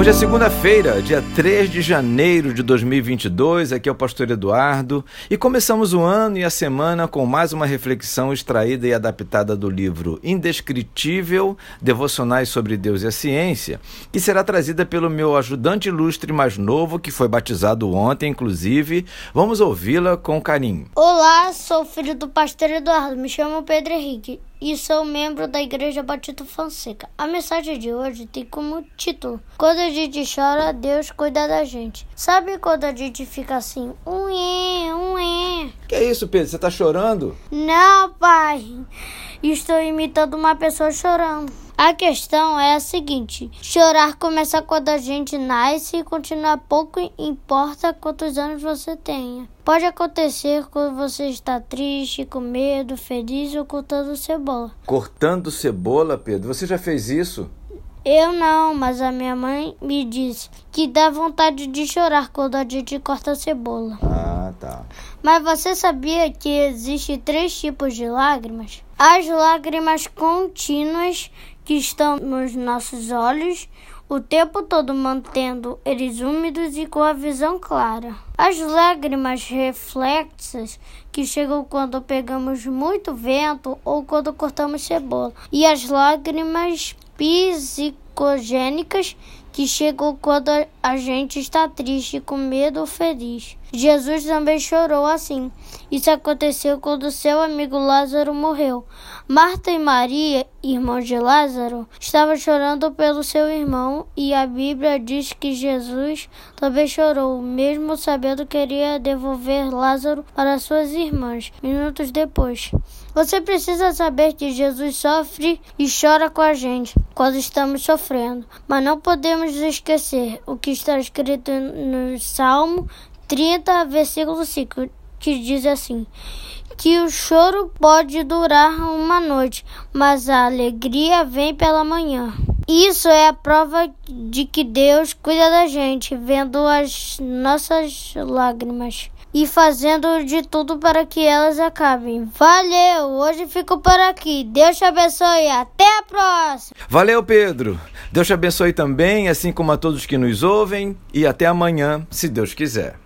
Hoje é segunda-feira, dia 3 de janeiro de 2022. Aqui é o Pastor Eduardo e começamos o ano e a semana com mais uma reflexão extraída e adaptada do livro Indescritível Devocionais sobre Deus e a Ciência, que será trazida pelo meu ajudante ilustre mais novo, que foi batizado ontem, inclusive. Vamos ouvi-la com carinho. Olá, sou filho do Pastor Eduardo, me chamo Pedro Henrique e sou membro da Igreja Batista Fonseca. A mensagem de hoje tem como título: Quando a gente chora, Deus cuida da gente. Sabe quando a gente fica assim, um é, um é? Que é isso, Pedro? Você tá chorando? Não, pai. Estou imitando uma pessoa chorando. A questão é a seguinte: chorar começa quando a gente nasce e continua pouco importa quantos anos você tenha. Pode acontecer quando você está triste, com medo, feliz ou cortando cebola. Cortando cebola, Pedro? Você já fez isso? Eu não, mas a minha mãe me disse que dá vontade de chorar quando a gente corta cebola. Ah, tá. Mas você sabia que existe três tipos de lágrimas? As lágrimas contínuas que estão nos nossos olhos o tempo todo mantendo eles úmidos e com a visão clara. As lágrimas reflexas que chegam quando pegamos muito vento ou quando cortamos cebola. E as lágrimas psicogênicas que chegam quando a gente está triste, com medo ou feliz. Jesus também chorou assim. Isso aconteceu quando seu amigo Lázaro morreu. Marta e Maria, irmãos de Lázaro, estavam chorando pelo seu irmão e a Bíblia diz que Jesus também chorou, mesmo sabendo que iria devolver Lázaro para suas irmãs minutos depois. Você precisa saber que Jesus sofre e chora com a gente quando estamos sofrendo, mas não podemos esquecer o que está escrito no Salmo 30, versículo 5, que diz assim: que o choro pode durar uma noite, mas a alegria vem pela manhã. Isso é a prova de que Deus cuida da gente, vendo as nossas lágrimas e fazendo de tudo para que elas acabem. Valeu, hoje fico por aqui. Deus te abençoe. Até a próxima. Valeu, Pedro. Deus te abençoe também, assim como a todos que nos ouvem. E até amanhã, se Deus quiser.